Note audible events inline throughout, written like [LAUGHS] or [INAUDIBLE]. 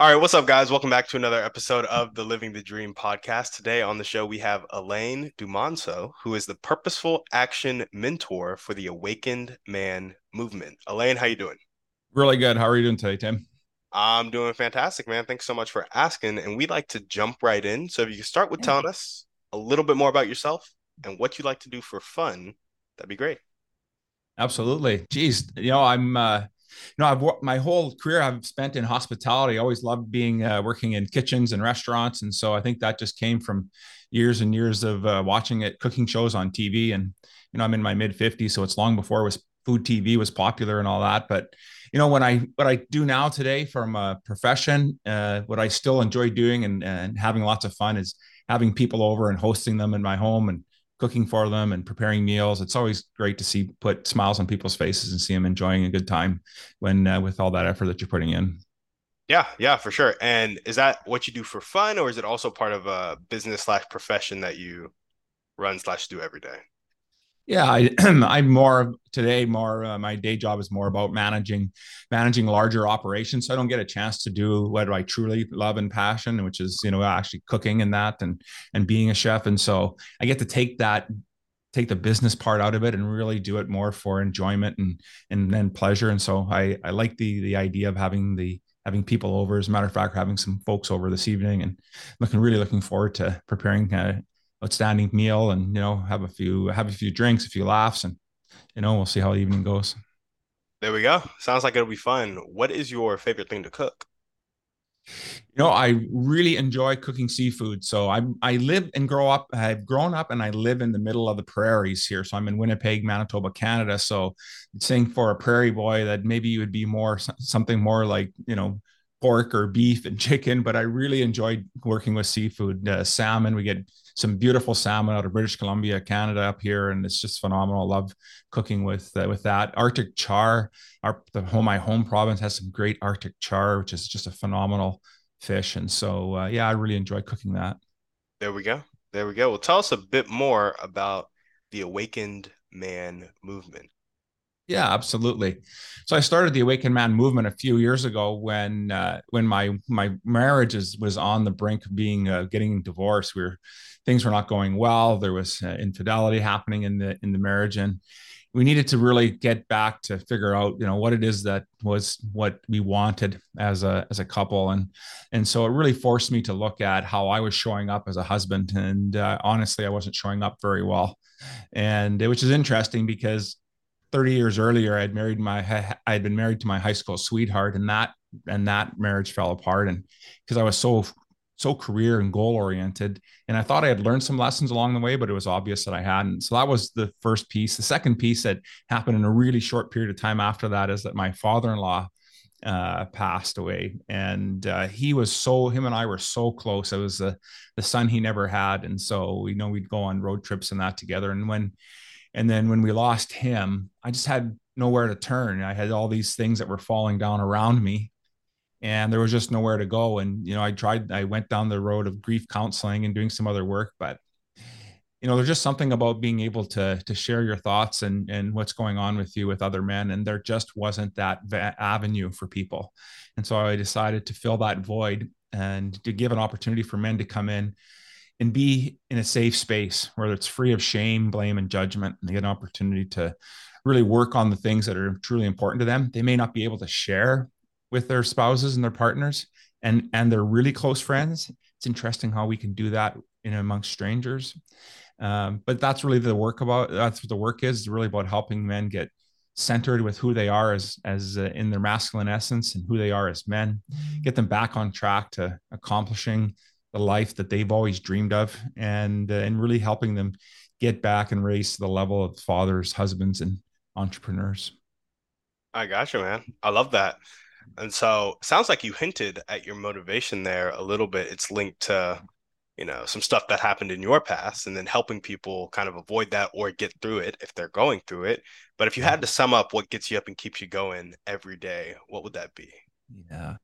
All right, what's up, guys? Welcome back to another episode of the Living the Dream podcast. Today on the show, we have Elaine Dumonceaux, who is the Purposeful Action Mentor for the Awakened Man Movement. Elaine, how you doing? Really good. How are you doing today, Tim? I'm doing fantastic, man. Thanks so much for asking. And we'd like to jump right in. So if you could start with telling us a little bit more about yourself and what you like to do for fun, that'd be great. Absolutely. Geez, you know, I'm uh you know, I've my whole career I've spent in hospitality. I always loved being uh, working in kitchens and restaurants, and so I think that just came from years and years of uh, watching it cooking shows on TV. And you know, I'm in my mid 50s, so it's long before it was food TV was popular and all that. But you know, when I what I do now today from a profession, uh, what I still enjoy doing and and having lots of fun is having people over and hosting them in my home and cooking for them and preparing meals. It's always great to see put smiles on people's faces and see them enjoying a good time when uh, with all that effort that you're putting in. Yeah, yeah, for sure. And is that what you do for fun, or is it also part of a business slash profession that you run slash do every day? Yeah, I, [CLEARS THROAT] I'm more today. More uh, my day job is more about managing managing larger operations. So I don't get a chance to do what I truly love and passion, which is you know actually cooking and that and and being a chef. And so I get to take that take the business part out of it and really do it more for enjoyment and and then pleasure. And so I I like the the idea of having the having people over. As a matter of fact, having some folks over this evening and looking really looking forward to preparing uh, outstanding meal and you know have a few have a few drinks a few laughs and you know we'll see how the evening goes. There we go. Sounds like it'll be fun. What is your favorite thing to cook? You know i really enjoy cooking seafood. So i i live and grow up i've grown up and i live in the middle of the prairies here. So i'm in winnipeg manitoba canada. So saying for a prairie boy that maybe you would be more something more like you know pork or beef and [LAUGHS] chicken but i really enjoyed working with seafood uh, salmon we get some beautiful salmon out of British Columbia, Canada, up here, and it's just phenomenal. I love cooking with uh, with that Arctic char. Our the home my home province has some great Arctic char, which is just a phenomenal fish, and so uh, yeah, I really enjoy cooking that. There we go. There we go. Well, tell us a bit more about the Awakened Man movement. Yeah, absolutely. So I started the Awakened Man movement a few years ago when uh, when my my marriage is, was on the brink of being uh, getting divorced. We were things were not going well. There was uh, infidelity happening in the in the marriage, and we needed to really get back to figure out, you know, what it is that was what we wanted as a as a couple, and and so it really forced me to look at how I was showing up as a husband, and uh, honestly, I wasn't showing up very well, and which is interesting because 30 years earlier i'd married my i had been married to my high school sweetheart and that and that marriage fell apart and because i was so so career and goal oriented. And I thought I had learned some lessons along the way, but it was obvious that I hadn't. So that was the first piece. The second piece that happened in a really short period of time after that is that my father in law uh, passed away. And uh, he was so, him and I were so close. It was the, the son he never had. And so we know we'd go on road trips and that together. And when, and then when we lost him, I just had nowhere to turn. I had all these things that were falling down around me and there was just nowhere to go. And you know i tried i went down the road of grief counseling and doing some other work but you know there's just something about being able to to share your thoughts and and what's going on with you with other men. And there just wasn't that avenue for people. And so i decided to fill that void and to give an opportunity for men to come in and be in a safe space where it's free of shame blame and judgment and they get an opportunity to really work on the things that are truly important to them. They may not be able to share with their spouses and their partners and and they're really close friends. It's interesting how we can do that in amongst strangers. Um, but that's really the work about that's what the work is. It's really about helping men get centered with who they are as as uh, in their masculine essence and who they are as men get them back on track to accomplishing the life that they've always dreamed of and uh, and really helping them get back and raise to the level of fathers husbands and entrepreneurs i gotcha man i love that And so sounds like you hinted at your motivation there a little bit. It's linked to, you know, some stuff that happened in your past and then helping people kind of avoid that or get through it if they're going through it. But if you had to sum up what gets you up and keeps you going every day, what would that be? Yeah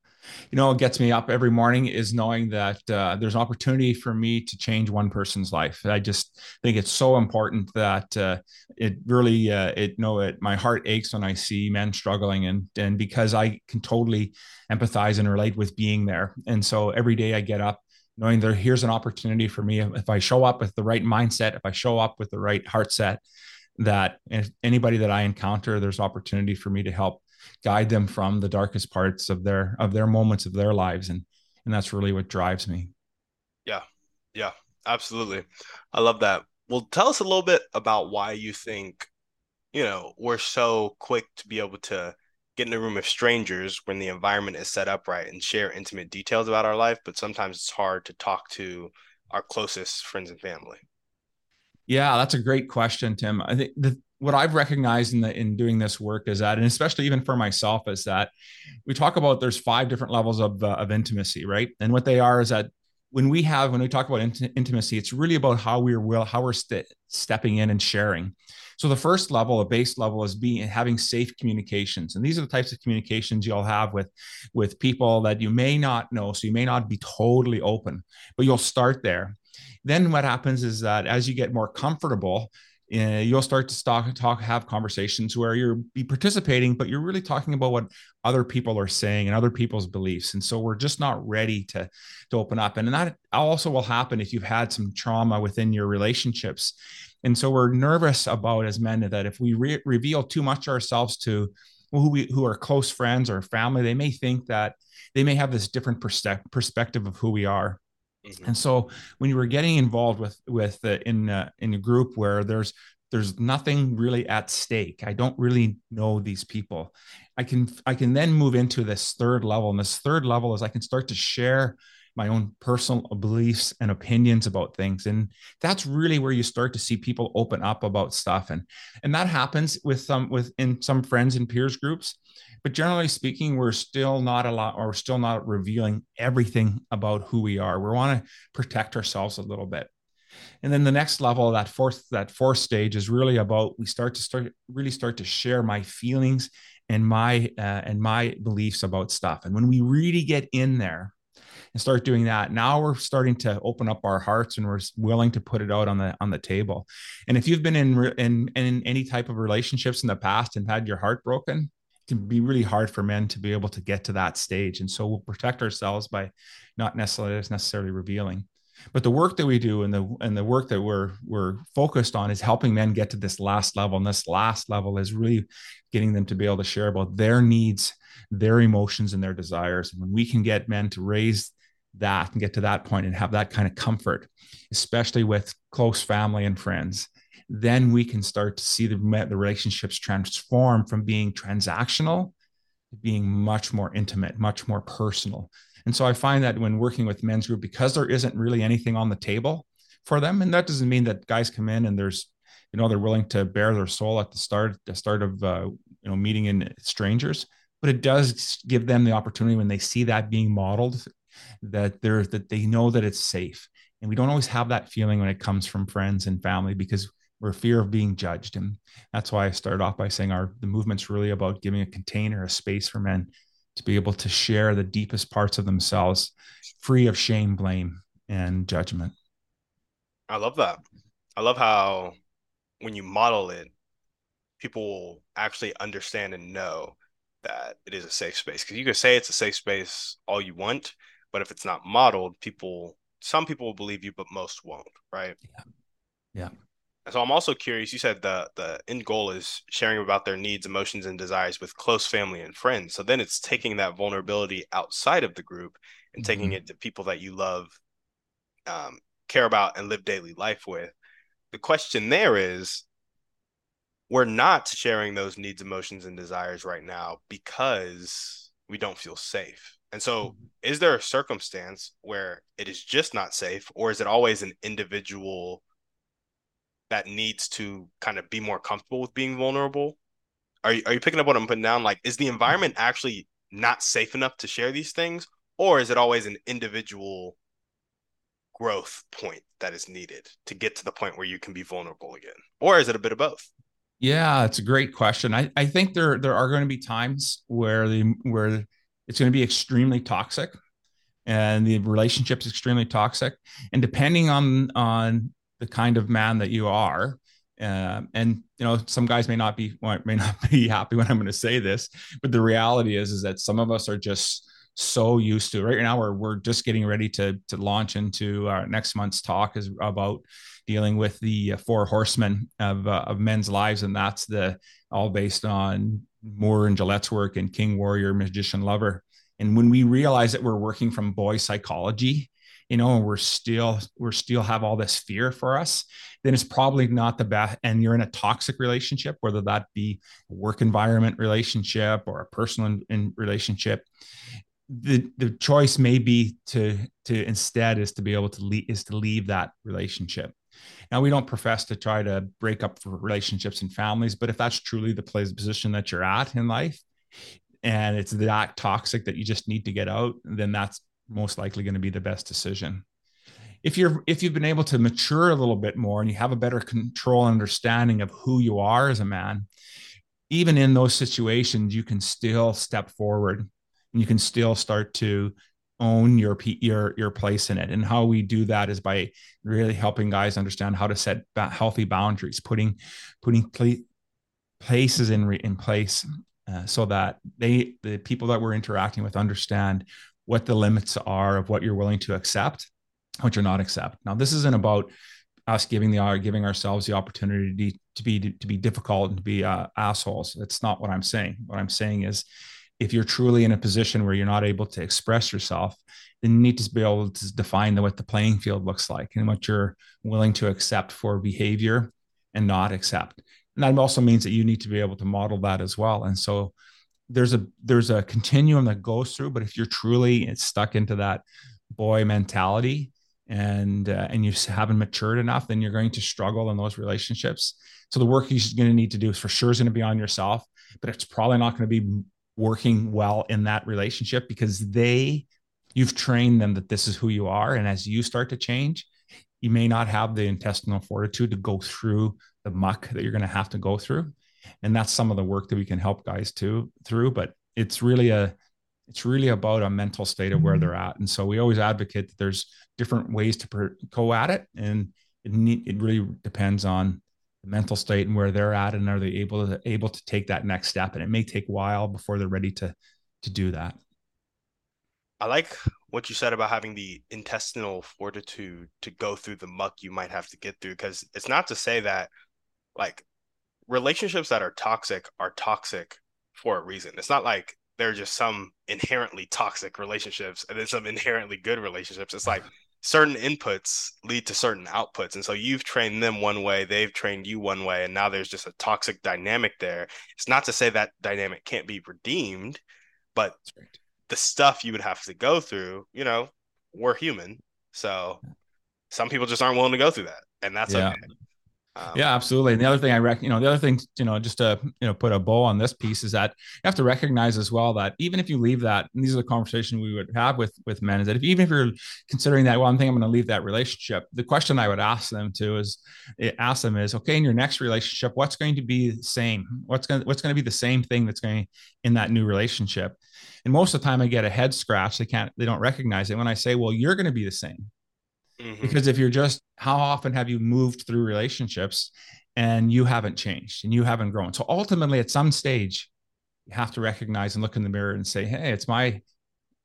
you know, gets me up every morning is knowing that uh, there's an opportunity for me to change one person's life. I just think it's so important that uh, it really, uh, it you know, it my heart aches when I see men struggling, and and because I can totally empathize and relate with being there, and so every day I get up knowing there here's an opportunity for me if I show up with the right mindset, if I show up with the right heart set, that anybody that I encounter, there's opportunity for me to help guide them from the darkest parts of their of their moments of their lives. And and that's really what drives me. Yeah. Yeah absolutely. I love that. Well tell us a little bit about why you think you know we're so quick to be able to get in a room of strangers when the environment is set up right and share intimate details about our life but sometimes it's hard to talk to our closest friends and family. Yeah that's a great question tim. I think the what I've recognized in the in doing this work is that, and especially even for myself, is that we talk about there's five different levels of uh, of intimacy, right? And what they are is that when we have when we talk about int- intimacy, it's really about how we're will how we're st- stepping in and sharing. So the first level, a base level, is being having safe communications, and these are the types of communications you'll have with with people that you may not know, so you may not be totally open, but you'll start there. Then what happens is that as you get more comfortable, uh, you'll start to talk, talk, have conversations where you're be participating, but you're really talking about what other people are saying and other people's beliefs. And so we're just not ready to to open up. And that also will happen if you've had some trauma within your relationships. And so we're nervous about as men that if we re- reveal too much ourselves to who we who are close friends or family, they may think that they may have this different perspective of who we are. Mm-hmm. And so when you were getting involved with with uh, in uh, in a group where there's there's nothing really at stake. I don't really know these people. I can I can then move into this third level, and this third level is I can start to share my own personal beliefs and opinions about things and that's really where you start to see people open up about stuff and and that happens with some with in some friends and peers groups but generally speaking we're still not a lot or still not revealing everything about who we are. We want to protect ourselves a little bit. And then the next level that fourth that fourth stage is really about we start to start really start to share my feelings and my uh, and my beliefs about stuff. And when we really get in there and start doing that now we're starting to open up our hearts and we're willing to put it out on the on the table. And if you've been in in, in any type of relationships in the past and had your heart broken can be really hard for men to be able to get to that stage. And so we'll protect ourselves by not necessarily necessarily revealing. But the work that we do and the and the work that we're we're focused on is helping men get to this last level. And this last level is really getting them to be able to share about their needs, their emotions, and their desires. And when we can get men to raise that and get to that point and have that kind of comfort, especially with close family and friends, then we can start to see the, the relationships transform from being transactional to being much more intimate, much more personal. And so I find that when working with men's group, because there isn't really anything on the table for them, and that doesn't mean that guys come in and there's, you know, they're willing to bare their soul at the start, the start of, uh, you know, meeting in strangers, but it does give them the opportunity when they see that being modeled, that they're that they know that it's safe. And we don't always have that feeling when it comes from friends and family because or fear of being judged. And that's why I started off by saying our the movement's really about giving a container, a space for men to be able to share the deepest parts of themselves, free of shame, blame, and judgment. I love that. I love how when you model it, people will actually understand and know that it is a safe space. Because you can say it's a safe space all you want, but if it's not modeled, people some people will believe you, but most won't, right? Yeah. Yeah. So I'm also curious. You said the the end goal is sharing about their needs, emotions, and desires with close family and friends. So then it's taking that vulnerability outside of the group and mm-hmm. taking it to people that you love, um, care about, and live daily life with. The question there is, we're not sharing those needs, emotions, and desires right now because we don't feel safe. And so, mm-hmm. is there a circumstance where it is just not safe, or is it always an individual? That needs to kind of be more comfortable with being vulnerable? Are you, are you picking up what I'm putting down? Like, is the environment actually not safe enough to share these things or is it always an individual growth point that is needed to get to the point where you can be vulnerable again or is it a bit of both yeah it's a great question i, I think there there are going to be times where the where it's going to be extremely toxic and the relationship's extremely toxic and depending on on the kind of man that you are. Um, and you know some guys may not be may not be happy when i'm going to say this but the reality is is that some of us are just so used to right now we're, we're just getting ready to to launch into our next month's talk is about dealing with the uh, four horsemen of, uh, of men's lives. And that's the all based on moore and gillette's work and king warrior magician lover. And when we realize that we're working from boy psychology you know, and we're still we're still have all this fear for us, then it's probably not the best. And you're in a toxic relationship, whether that be a work environment relationship or a personal in, in relationship. The the choice may be to to instead is to be able to leave is to leave that relationship. Now we don't profess to try to break up relationships and families, but if that's truly the place position that you're at in life, and it's that toxic that you just need to get out, then that's most likely going to be the best decision. If you're if you've been able to mature a little bit more and you have a better control and understanding of who you are as a man even in those situations you can still step forward and you can still start to own your your your place in it. And how we do that is by really helping guys understand how to set healthy boundaries putting putting places in in place uh, so that they the people that we're interacting with understand what the limits are of what you're willing to accept, what you're not accept. Now, this isn't about us giving the giving ourselves the opportunity to be to be difficult and to be uh, assholes. That's not what I'm saying. What I'm saying is, if you're truly in a position where you're not able to express yourself, then you need to be able to define what the playing field looks like and what you're willing to accept for behavior and not accept. And that also means that you need to be able to model that as well. And so there's a there's a continuum that goes through but if you're truly stuck into that boy mentality and uh, and you haven't matured enough then you're going to struggle in those relationships. So the work you're going to need to do is for sure is going to be on yourself but it's probably not going to be working well in that relationship because they you've trained them that this is who you are. And as you start to change you may not have the intestinal fortitude to go through the muck that you're going to have to go through and that's some of the work that we can help guys to through but it's really a it's really about a mental state of where mm-hmm. they're at and so we always advocate that there's different ways to per- go at it and it, need, it really depends on the mental state and where they're at and are they able to able to take that next step and it may take a while before they're ready to to do that i like what you said about having the intestinal fortitude to go through the muck you might have to get through because it's not to say that like relationships that are toxic are toxic for a reason. It's not like there are just some inherently toxic relationships and then some inherently good relationships. It's like certain inputs lead to certain outputs. And so you've trained them one way, they've trained you one way, and now there's just a toxic dynamic there. It's not to say that dynamic can't be redeemed, but the stuff you would have to go through, you know, we're human. So some people just aren't willing to go through that. And that's yeah. okay. Um, yeah, absolutely. And the other thing I reckon, you know, the other thing, you know, just to you know put a bow on this piece is that you have to recognize as well that even if you leave that, and these are the conversations we would have with with men, is that if even if you're considering that, well, I'm thinking I'm going to leave that relationship, the question I would ask them to is, eh, ask them is, okay, in your next relationship, what's going to be the same? What's going to, what's going to be the same thing that's going in that new relationship? And most of the time, I get a head scratch. They can't, they don't recognize it when I say, well, you're going to be the same Mm-hmm. Because if you're just, how often have you moved through relationships and you haven't changed and you haven't grown? So ultimately, at some stage, you have to recognize and look in the mirror and say, hey, it's my,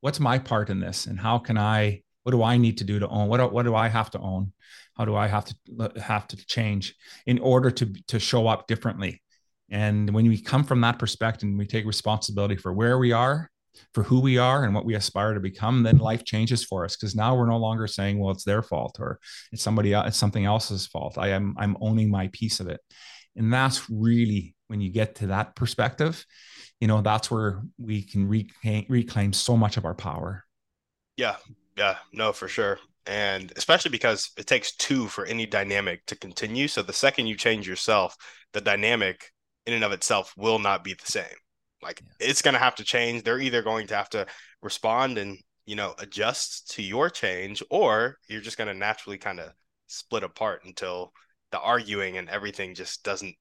what's my part in this? And how can I, what do I need to do to own? What, what do I have to own? How do I have to have to change in order to, to show up differently? And when we come from that perspective and we take responsibility for where we are for who we are and what we aspire to become, then life changes for us because now we're no longer saying, well, it's their fault or it's somebody else, it's something else's fault. I am I'm owning my piece of it. And that's really when you get to that perspective, you know, that's where we can reclaim, reclaim so much of our power. Yeah. Yeah. No, for sure. And especially because it takes two for any dynamic to continue. So the second you change yourself, the dynamic in and of itself will not be the same. Like it's going to have to change. They're either going to have to respond and, you know, adjust to your change, or you're just going to naturally kind of split apart until the arguing and everything just doesn't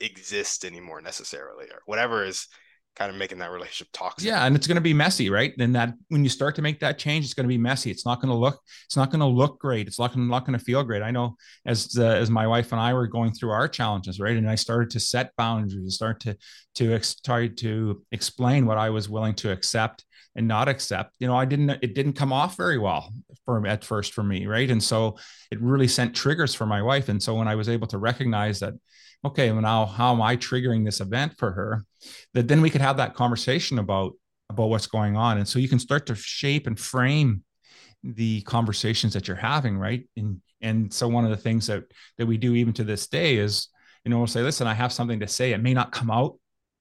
exist anymore necessarily, or whatever is kind of making that relationship toxic. Yeah, and it's going to be messy, right? And that when you start to make that change, it's going to be messy. It's not going to look it's not going to look great. It's not, not going to feel great. I know as uh, as my wife and I were going through our challenges, right? And I started to set boundaries, start to to ex- try to explain what I was willing to accept and not accept. You know, I didn't it didn't come off very well for at first for me, right? And so it really sent triggers for my wife. And so when I was able to recognize that okay, well now how am I triggering this event for her? That then we could have that conversation about about what's going on. And so you can start to shape and frame the conversations that you're having, right? And and so one of the things that that we do even to this day is, you know, we'll say, listen, I have something to say. It may not come out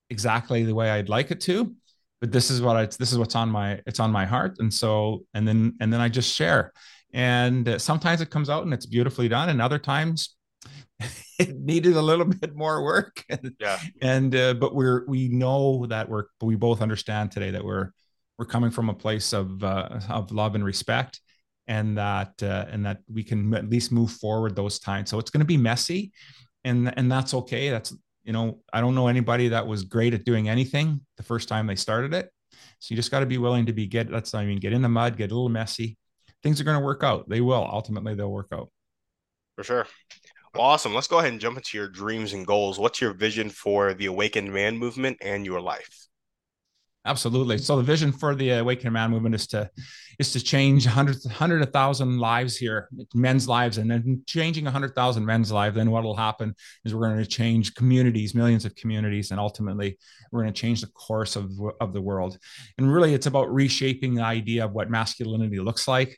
exactly the way I'd like it to, but this is what I this is what's on my it's on my heart. And so and then and then I just share. And sometimes it comes out and it's beautifully done, and other times it [LAUGHS] needed a little bit more work. [LAUGHS] yeah. And uh, but we're we know that we're we both understand today that we're we're coming from a place of uh, of love and respect, and that uh, and that we can at least move forward those times. So it's going to be messy, and and that's okay. That's you know I don't know anybody that was great at doing anything the first time they started it. So you just got to be willing to be get that's I mean get in the mud, get a little messy. Things are going to work out. They will ultimately. They'll work out. For sure. Awesome. Let's go ahead and jump into your dreams and goals. What's your vision for the Awakened Man movement and your life? Absolutely. So the vision for the Awakened Man movement is to is to change hundred hundred of thousand lives here, men's lives, and then changing a hundred thousand men's lives. Then what will happen is we're going to change communities, millions of communities, and ultimately we're going to change the course of of the world. And really, it's about reshaping the idea of what masculinity looks like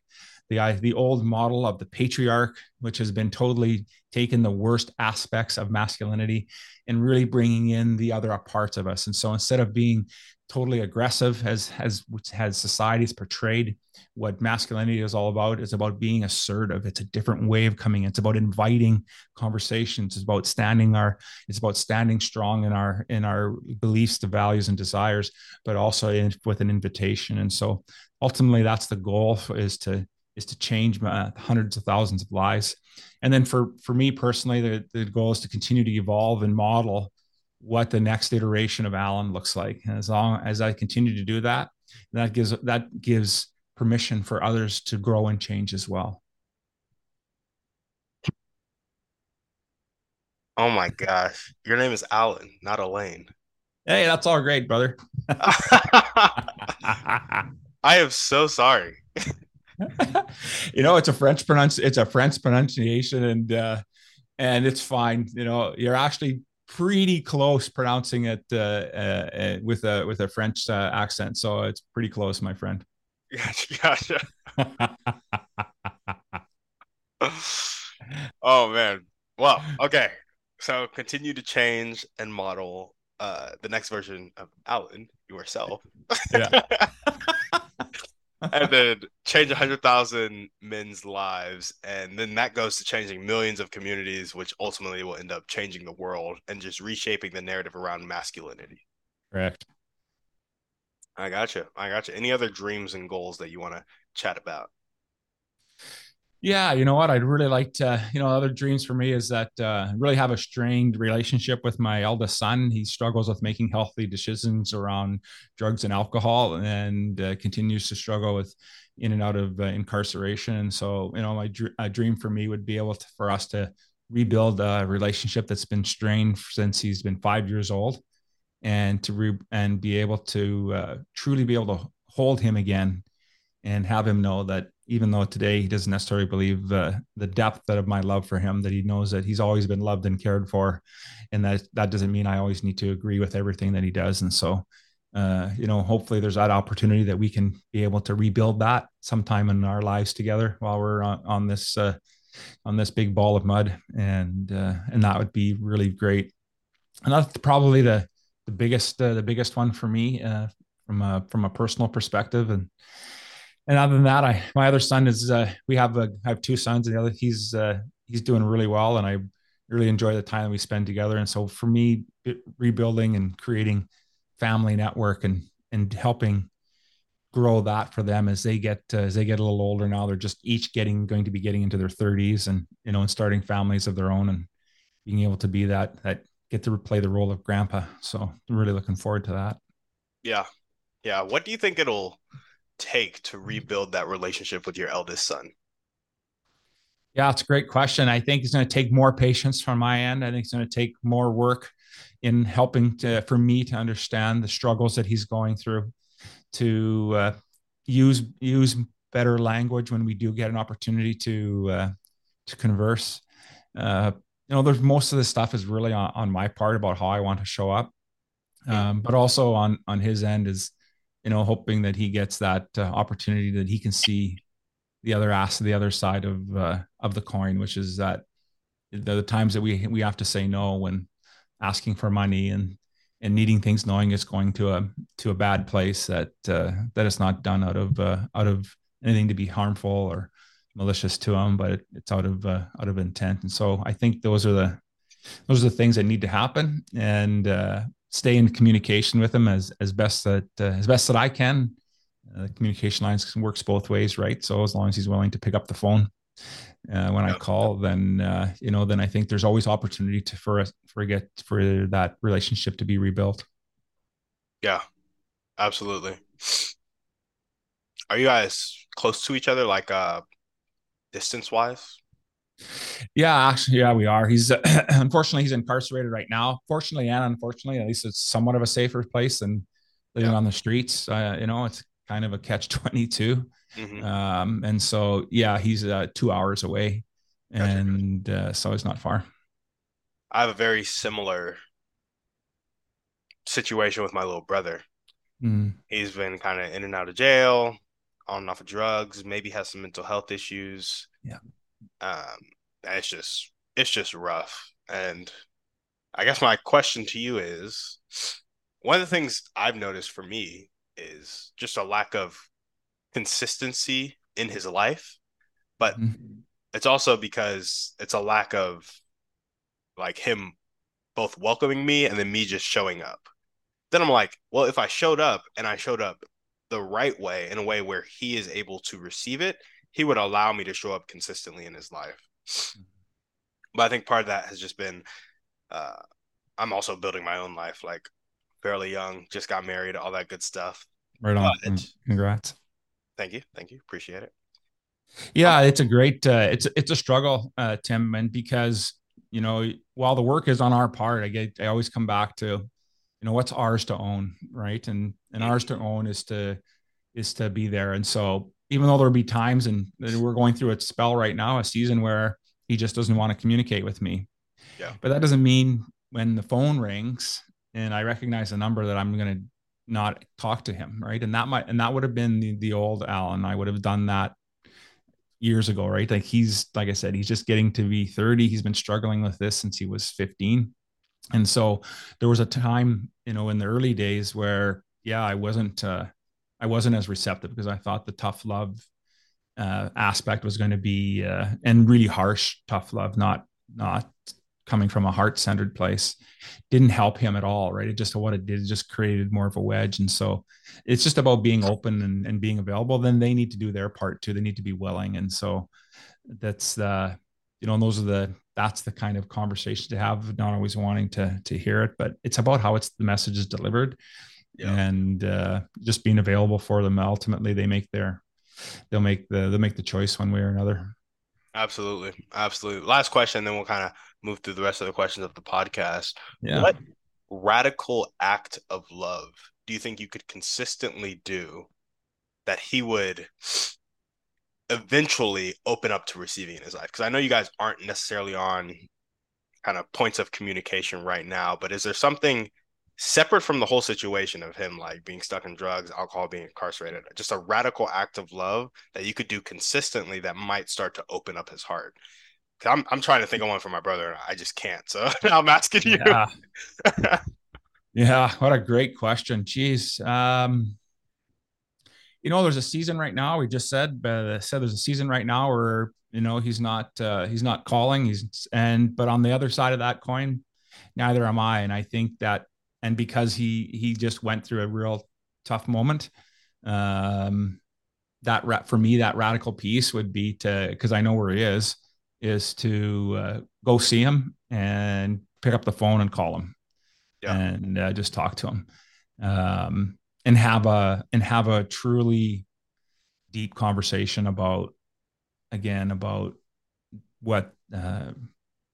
the the old model of the patriarch, which has been totally taken the worst aspects of masculinity and really bringing in the other parts of us. And so instead of being totally aggressive as as has society's portrayed what masculinity is all about is about being assertive. It's a different way of coming it's about inviting conversations. It's about standing our it's about standing strong in our in our beliefs the values and desires but also in, with an invitation. And so ultimately that's the goal is to is to change uh, hundreds of thousands of lives. And then for for me personally, the, the goal is to continue to evolve and model what the next iteration of Alain looks like. And as long as I continue to do that, that gives that gives permission for others to grow and change as well. Oh my gosh. Your name is Alain, not Elaine. Hey, that's all great, brother. [LAUGHS] [LAUGHS] I am so sorry. [LAUGHS] you know, it's a French pronounce it's a French pronunciation and uh and it's fine. You know, you're actually pretty close pronouncing it uh, uh, uh with a with a French uh, accent. So it's pretty close, my friend. Gotcha. [LAUGHS] gotcha. oh man. Well, okay. So continue to change and model uh the next version of Alain yourself. Yeah. [LAUGHS] and then change 100,000 men's lives. And then that goes to changing millions of communities, which ultimately will end up changing the world and just reshaping the narrative around masculinity. Correct. I gotcha. I gotcha. Any other dreams and goals that you want to chat about? Yeah, you know what? I'd really like to, you know, other dreams for me is that uh, really have a strained relationship with my eldest son. He struggles with making healthy decisions around drugs and alcohol and uh, continues to struggle with in and out of uh, incarceration. And so, you know, my dr- dream for me would be able to, for us to rebuild a relationship that's been strained since he's been five years old and to re- and be able to uh, truly be able to hold him again and have him know that even though today he doesn't necessarily believe uh, the depth of my love for him, that he knows that he's always been loved and cared for, and that that doesn't mean I always need to agree with everything that he does. And so, uh, you know, hopefully there's that opportunity that we can be able to rebuild that sometime in our lives together while we're on, on this uh, on this big ball of mud, and uh, and that would be really great. And that's probably the the biggest uh, the biggest one for me uh, from a from a personal perspective and and other than that, I my other son is uh, we have a I have two sons, and the other he's uh, he's doing really well, and I really enjoy the time we spend together. And so for me, rebuilding and creating family network and and helping grow that for them as they get uh, as they get a little older now they're just each getting going to be getting into their 30s and you know and starting families of their own and being able to be that that get to play the role of grandpa. So I'm really looking forward to that. Yeah. Yeah. What do you think it'll take to rebuild that relationship with your eldest son? Yeah it's a great question. I think it's going to take more patience from my end. I think it's going to take more work in helping to, for me to understand the struggles that he's going through to uh, use use better language when we do get an opportunity to uh, to converse. Uh, you know, there's most of this stuff is really on, on my part about how I want to show up, um, but also on on his end is, you know, hoping that he gets that uh, opportunity that he can see the other ass, the other side of uh, of the coin, which is that the, times that we we have to say no when asking for money and and needing things knowing it's going to a to a bad place that uh, that it's not done out of uh, out of anything to be harmful or malicious to them but it, it's out of uh, out of intent. And so i think those are the those are the things that need to happen. And uh, stay in communication with them as as best that uh, as best that i can uh, the communication lines works both ways right so as long as he's willing to pick up the phone uh, when. I call, then uh, you know, then I think there's always opportunity to for us for get for that relationship to be rebuilt. Yeah, absolutely. Are you guys close to each other, like uh, distance wise? Yeah, actually, yeah, we are. He's uh, [CLEARS THROAT] unfortunately he's incarcerated right now. Fortunately and unfortunately, at least it's somewhat of a safer place than living yeah. on the streets. Uh, you know, it's kind of a catch twenty two. Mm-hmm. Um, and so, yeah, he's uh, two hours away, and uh, so it's not far. I have a very similar situation with my little brother. Mm. He's been kind of in and out of jail, on and off of drugs, maybe has some mental health issues. Yeah. Um, it's just it's just rough. And I guess my question to you is one of the things I've noticed for me is just a lack of consistency in his life, but mm-hmm. it's also because it's a lack of like him both welcoming me and then me just showing up. Then I'm like, well, if I showed up and I showed up the right way in a way where he is able to receive it, he would allow me to show up consistently in his life. Mm-hmm. But I think part of that has just been uh, I'm also building my own life, like fairly young, just got married, all that good stuff. Right on. But, Congrats. Thank you. Thank you. Appreciate it. Yeah, it's a great uh, it's it's a struggle, uh, Tim, and because you know while the work is on our part, I get I always come back to you know what's ours to own, right? And and ours to own is to is to be there. And so even though there'll be times and we're going through a spell right now, a season where he just doesn't want to communicate with me. Yeah. But that doesn't mean when the phone rings and I recognize the number that I'm going to not talk to him right and that might and that would have been the, the old alain i would have done that years ago right like he's like i said he's just getting to be 30 he's been struggling with this since he was 15 and so there was a time you know in the early days where yeah i wasn't uh i wasn't as receptive because i thought the tough love uh aspect was going to be uh and really harsh tough love not not coming from a heart centered place didn't help him at all right? It just what it did it just created more of a wedge. And so it's just about being open and, and being available. Then they need to do their part too. They need to be willing. And so that's the you know and those are the that's the kind of conversation to have not always wanting to to hear it but it's about how it's the message is delivered yeah. and uh, just being available for them ultimately they make their they'll make the they'll make the choice one way or another absolutely absolutely last question then we'll kind of move through the rest of the questions of the podcast. Yeah. What radical act of love do you think you could consistently do that he would eventually open up to receiving in his life? Because I know you guys aren't necessarily on kind of points of communication right now, but is there something separate from the whole situation of him like being stuck in drugs, alcohol, being incarcerated, just a radical act of love that you could do consistently that might start to open up his heart? I'm I'm trying to think of one for my brother, and I just can't. So [LAUGHS] I'm asking you. Yeah. [LAUGHS] yeah, what a great question. Jeez. Um, you know, there's a season right now. We just said, uh, said there's a season right now where you know he's not uh, he's not calling. He's and but on the other side of that coin, neither am I. And I think that and because he he just went through a real tough moment um that ra- for me that radical piece would be to because i know where he is is to uh, go see him and pick up the phone and call him yeah. and uh, just talk to him um and have a and have a truly deep conversation about again about what uh,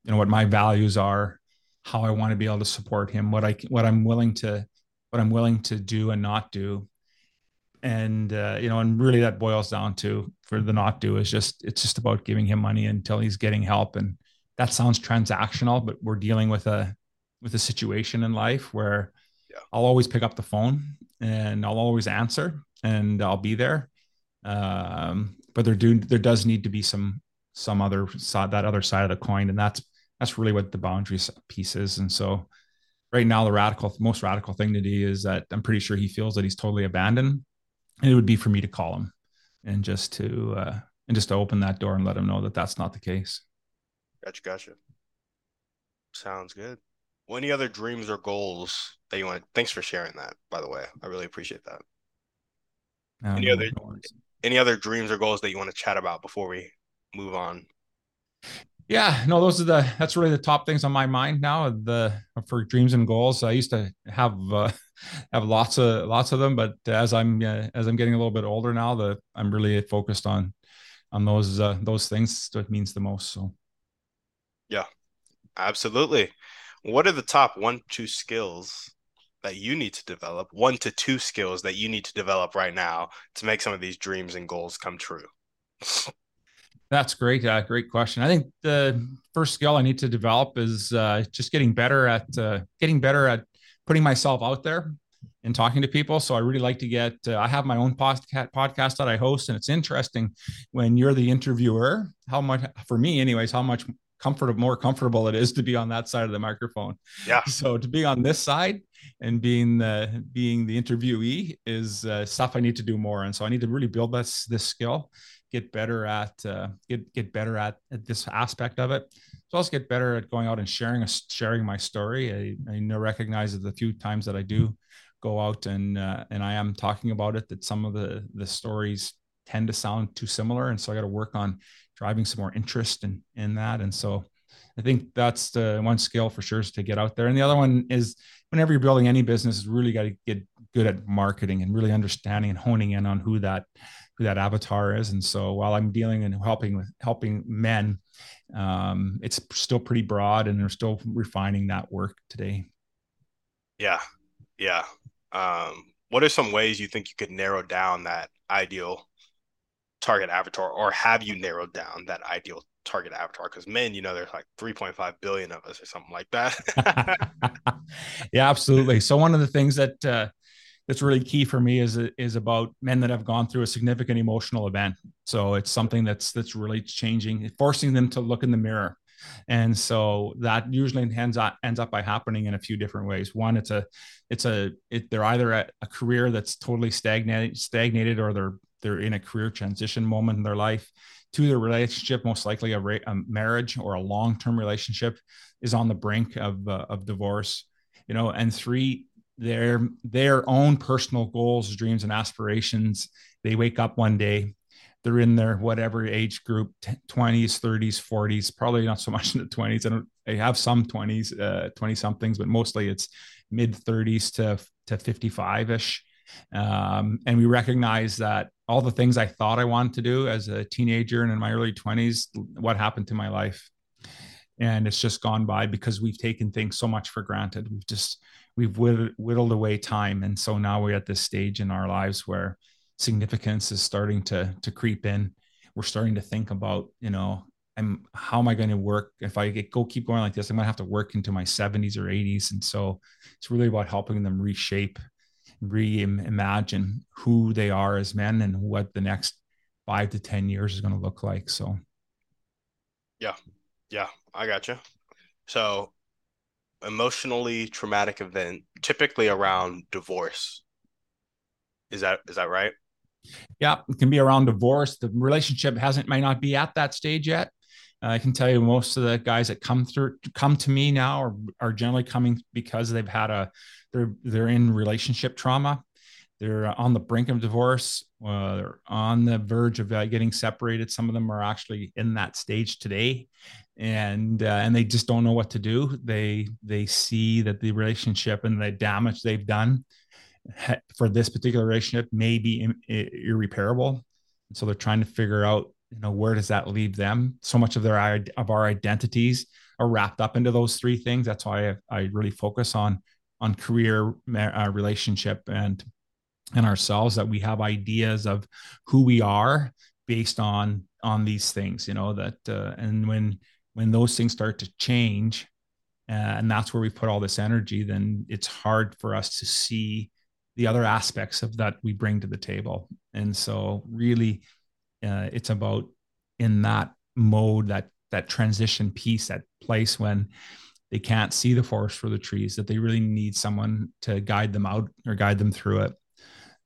you know what my values are how i want to be able to support him what i what i'm willing to what i'm willing to do and not do. And uh, you know and really that boils down to for the not do is just it's just about giving him money until he's getting help. And that sounds transactional but we're dealing with a with a situation in life where yeah. i'll always pick up the phone and i'll always answer and i'll be there. Um, but there do there does need to be some some other side that other side of the coin. And that's that's really what the boundaries piece is and so right now the radical most radical thing to do is that i'm pretty sure he feels that he's totally abandoned and it would be for me to call him and just to uh and just to open that door and let him know that that's not the case. Gotcha gotcha. Sounds good. Well, any other dreams or goals that you want thanks for sharing that by the way. I really appreciate that. Um, any other any other dreams or goals that you want to chat about before we move on? Yeah, no, those are the that's really the top things on my mind now. The for dreams and goals, I used to have uh, [LAUGHS] have lots of lots of them, but as I'm uh, as I'm getting a little bit older now, the I'm really focused on on those uh, those things that means the most. So, yeah, absolutely. What are the top one two skills that you need to develop? One to two skills that you need to develop right now to make some of these dreams and goals come true. [LAUGHS] That's great. Uh, great question. I think the first skill I need to develop is uh, just getting better at uh, getting better at putting myself out there and talking to people. So I really like to get. Uh, I have my own podcast podcast that I host, and it's interesting when you're the interviewer. How much for me, anyways? How much comfortable, more comfortable it is to be on that side of the microphone. Yeah. [LAUGHS] So to be on this side and being the being the interviewee is uh, stuff I need to do more, and so I need to really build this this skill get better at uh, get get better at, at this aspect of it. So also get better at going out and sharing a, sharing my story. I, I know recognize that the few times that I do go out and uh, and I am talking about it that some of the the stories tend to sound too similar, and so I got to work on driving some more interest in in that. And so I think that's the one skill for sure is to get out there. And the other one is whenever you're building any business, really got to get good at marketing and really understanding and honing in on who that who that avatar is. And so while I'm dealing and helping with helping men, um, it's still pretty broad and they're still refining that work today. Yeah. Yeah. Um, what are some ways you think you could narrow down that ideal target avatar or have you narrowed down that ideal target avatar because men you know there's like 3.5 billion of us or something like that [LAUGHS] yeah absolutely so one of the things that uh, that's really key for me is is about men that have gone through a significant emotional event. So it's something that's that's really changing, forcing them to look in the mirror. And so that usually ends up ends up by happening in a few different ways. One, it's a it's a it, they're either at a career that's totally stagnated stagnated or they're they're in a career transition moment in their life. Two, their relationship, most likely a, a marriage or a long term relationship, is on the brink of uh, of divorce. You know, and three, their their own personal goals, dreams, and aspirations. They wake up one day, they're in their whatever age group, twenties, thirties, forties, probably not so [LAUGHS] much in the twenties. I don't. Have some twenties, uh, twenty somethings, but mostly it's mid thirties to to fifty five ish. Um, and we recognize that all the things I thought I wanted to do as a teenager and in my early 20s, what happened to my life? And it's just gone by because we've taken things so much for granted. We've just we've whittled away time and so now we're at this stage in our lives where significance is starting to to creep in. We're starting to think about you know i'm how am i going to work? If i go keep going like this i'm going to have to work into my 70s or 80s and so it's really about helping them reshape reimagine who they are as men and what the next five to ten years is going to look like so. Yeah. Yeah. I got you so emotionally traumatic event, typically around divorce. Is that is that right? Yeah, it can be around divorce. The relationship hasn't might not be at that stage yet. I can tell you most of the guys that come through come to me now are, are generally coming because they've had a they're they're in relationship trauma they're on the brink of divorce uh, they're on the verge of uh, getting separated some of them are actually in that stage today and uh, and they just don't know what to do. They they see that the relationship and the damage they've done for this particular relationship may be irreparable. So they're trying to figure out you know where does that leave them? So much of their of our identities are wrapped up into those three things. That's why i, I really focus on on career uh, relationship and and ourselves that we have ideas of who we are based on on these things you know that uh, and when when those things start to change uh, and that's where we put all this energy then it's hard for us to see the other aspects of that we bring to the table. And so really uh, it's about in that mode that that transition piece that place when they can't see the forest for the trees that they really need someone to guide them out or guide them through it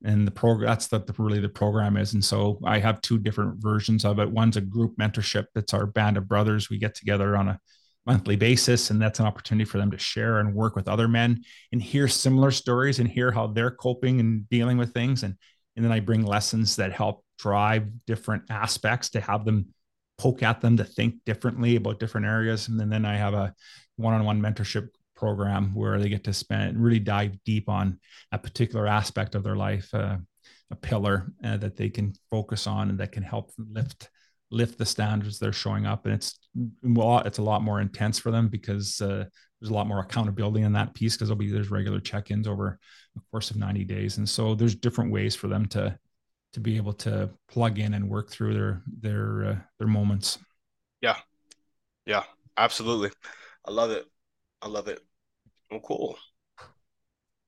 and the program that's the, really the program is. And so i have two different versions of it. One's a group mentorship that's our band of brothers. We get together on a monthly basis and that's an opportunity for them to share and work with other men and hear similar stories and hear how they're coping and dealing with things. And and then i bring lessons that help drive different aspects to have them poke at them to think differently about different areas. And then, then i have a one-on-one mentorship program where they get to spend really dive deep on a particular aspect of their life, uh, a pillar uh, that they can focus on and that can help lift lift the standards they're showing up. And it's well, it's a lot more intense for them because uh, there's a lot more accountability in that piece because there'll be there's regular check-ins over the course of 90 days, and so there's different ways for them to to be able to plug in and work through their their uh, their moments. Yeah, yeah, absolutely. I love it. I love it. Oh, cool.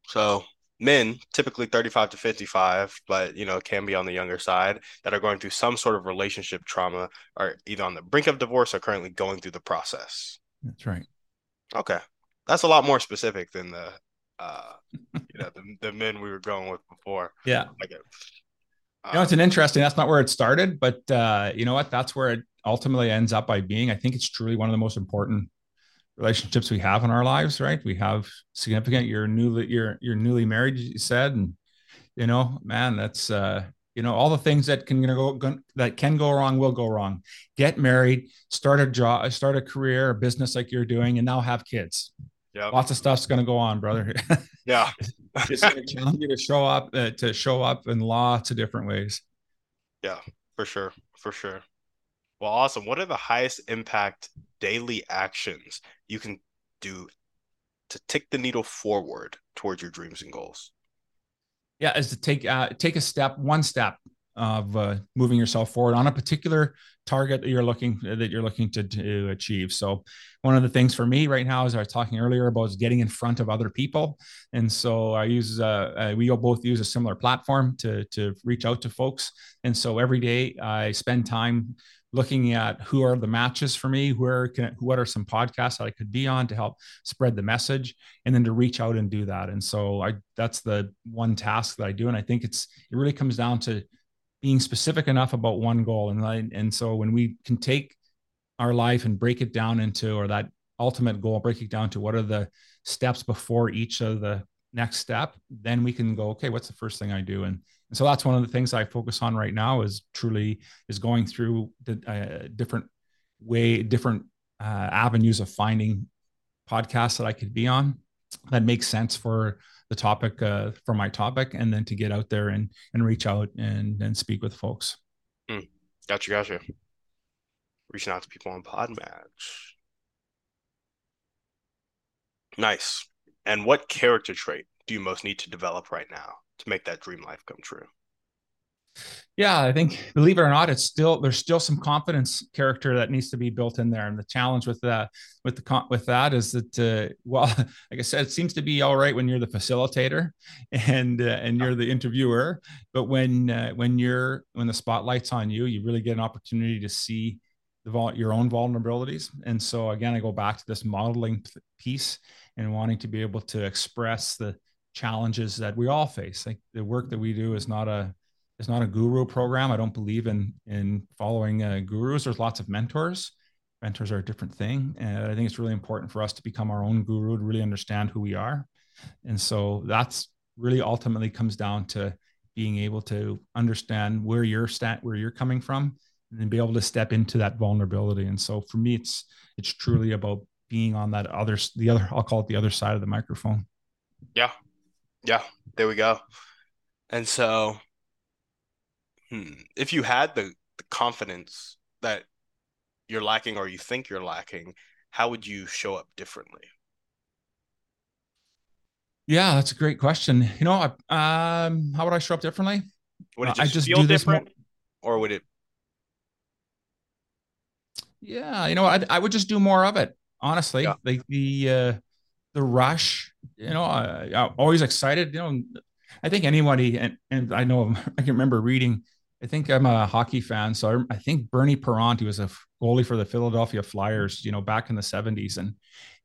So men, typically 35 to 55, but you know, can be on the younger side, that are going through some sort of relationship trauma, are either on the brink of divorce or currently going through the process. That's right. Okay. That's a lot more specific than the uh you know the, the men we were going with before. Yeah. Like it. Um, you know, it's an interesting. That's not where it started, but uh, you know what? That's where it ultimately ends up by being. I think it's truly one of the most important relationships we have in our lives, right? We have significant. You're newly you're you're newly married, you said, and you know, man, that's uh, you know, all the things that can go, go that can go wrong will go wrong. Get married, start a job, start a career, a business like you're doing, and now have kids. Yeah, lots of stuff's going to go on, brother. [LAUGHS] Yeah, it's going to challenge you to show up uh, to show up in lots of different ways. Yeah, for sure, for sure. Well, awesome. What are the highest impact daily actions you can do to tick the needle forward towards your dreams and goals? Yeah, is to take uh, take a step, one step of uh, moving yourself forward on a particular target that you're looking that you're looking to, to achieve. So one of the things for me right now, as I was talking earlier about, is getting in front of other people. And so I use uh, uh, we both use a similar platform to to reach out to folks. And so every day I spend time looking at who are the matches for me, where can what are some podcasts that I could be on to help spread the message, and then to reach out and do that. And so I that's the one task that I do, and I think it's it really comes down to being specific enough about one goal, and I, and so when we can take our life and break it down into or that ultimate goal, break it down to what are the steps before each of the next step, then we can go, okay, what's the first thing I do? And, and so that's one of the things I focus on right now is truly is going through the uh, different way, different uh, avenues of finding podcasts that I could be on that makes sense for the topic uh, for my topic, and then to get out there and and reach out and and speak with folks. Mm, gotcha, gotcha. Reaching out to people on Podmatch. Nice. And what character trait do you most need to develop right now to make that dream life come true? Yeah, I think believe it or not, it's still there's still some confidence character that needs to be built in there. And the challenge with that with the with that is that uh, well, [LAUGHS] like I said, it seems to be all right when you're the facilitator [LAUGHS] and uh, and you're the interviewer, but when uh, when you're when the spotlight's on you, you really get an opportunity to see the your own vulnerabilities. And so again, I go back to this modeling piece and wanting to be able to express the challenges that we all face. Like the work that we do is not a is not a guru program. I don't believe in in following uh, gurus. There's lots of mentors, mentors are a different thing. And I think it's really important for us to become our own guru to really understand who we are. And so that's really ultimately comes down to being able to understand where you're stat where you're coming from and then be able to step into that vulnerability. And so for me, it's it's truly about being on that other the other I'll call it the other side of the microphone. Yeah. Yeah. There we go. And so hmm, if you had the, the confidence that you're lacking or you think you're lacking, how would you show up differently? Yeah, that's a great question. You know, um, how would I show up differently? Would it just, I just feel different, more... or would it? Yeah, you know, I, I would just do more of it. Honestly, yeah. like the uh, the rush. You know, I, I'm always excited. You know, I think anybody, and and I know [LAUGHS] I can remember reading I think I'm a hockey fan, so I, I think Bernie Parent, he was a goalie for the Philadelphia Flyers, you know, back in the 70s, and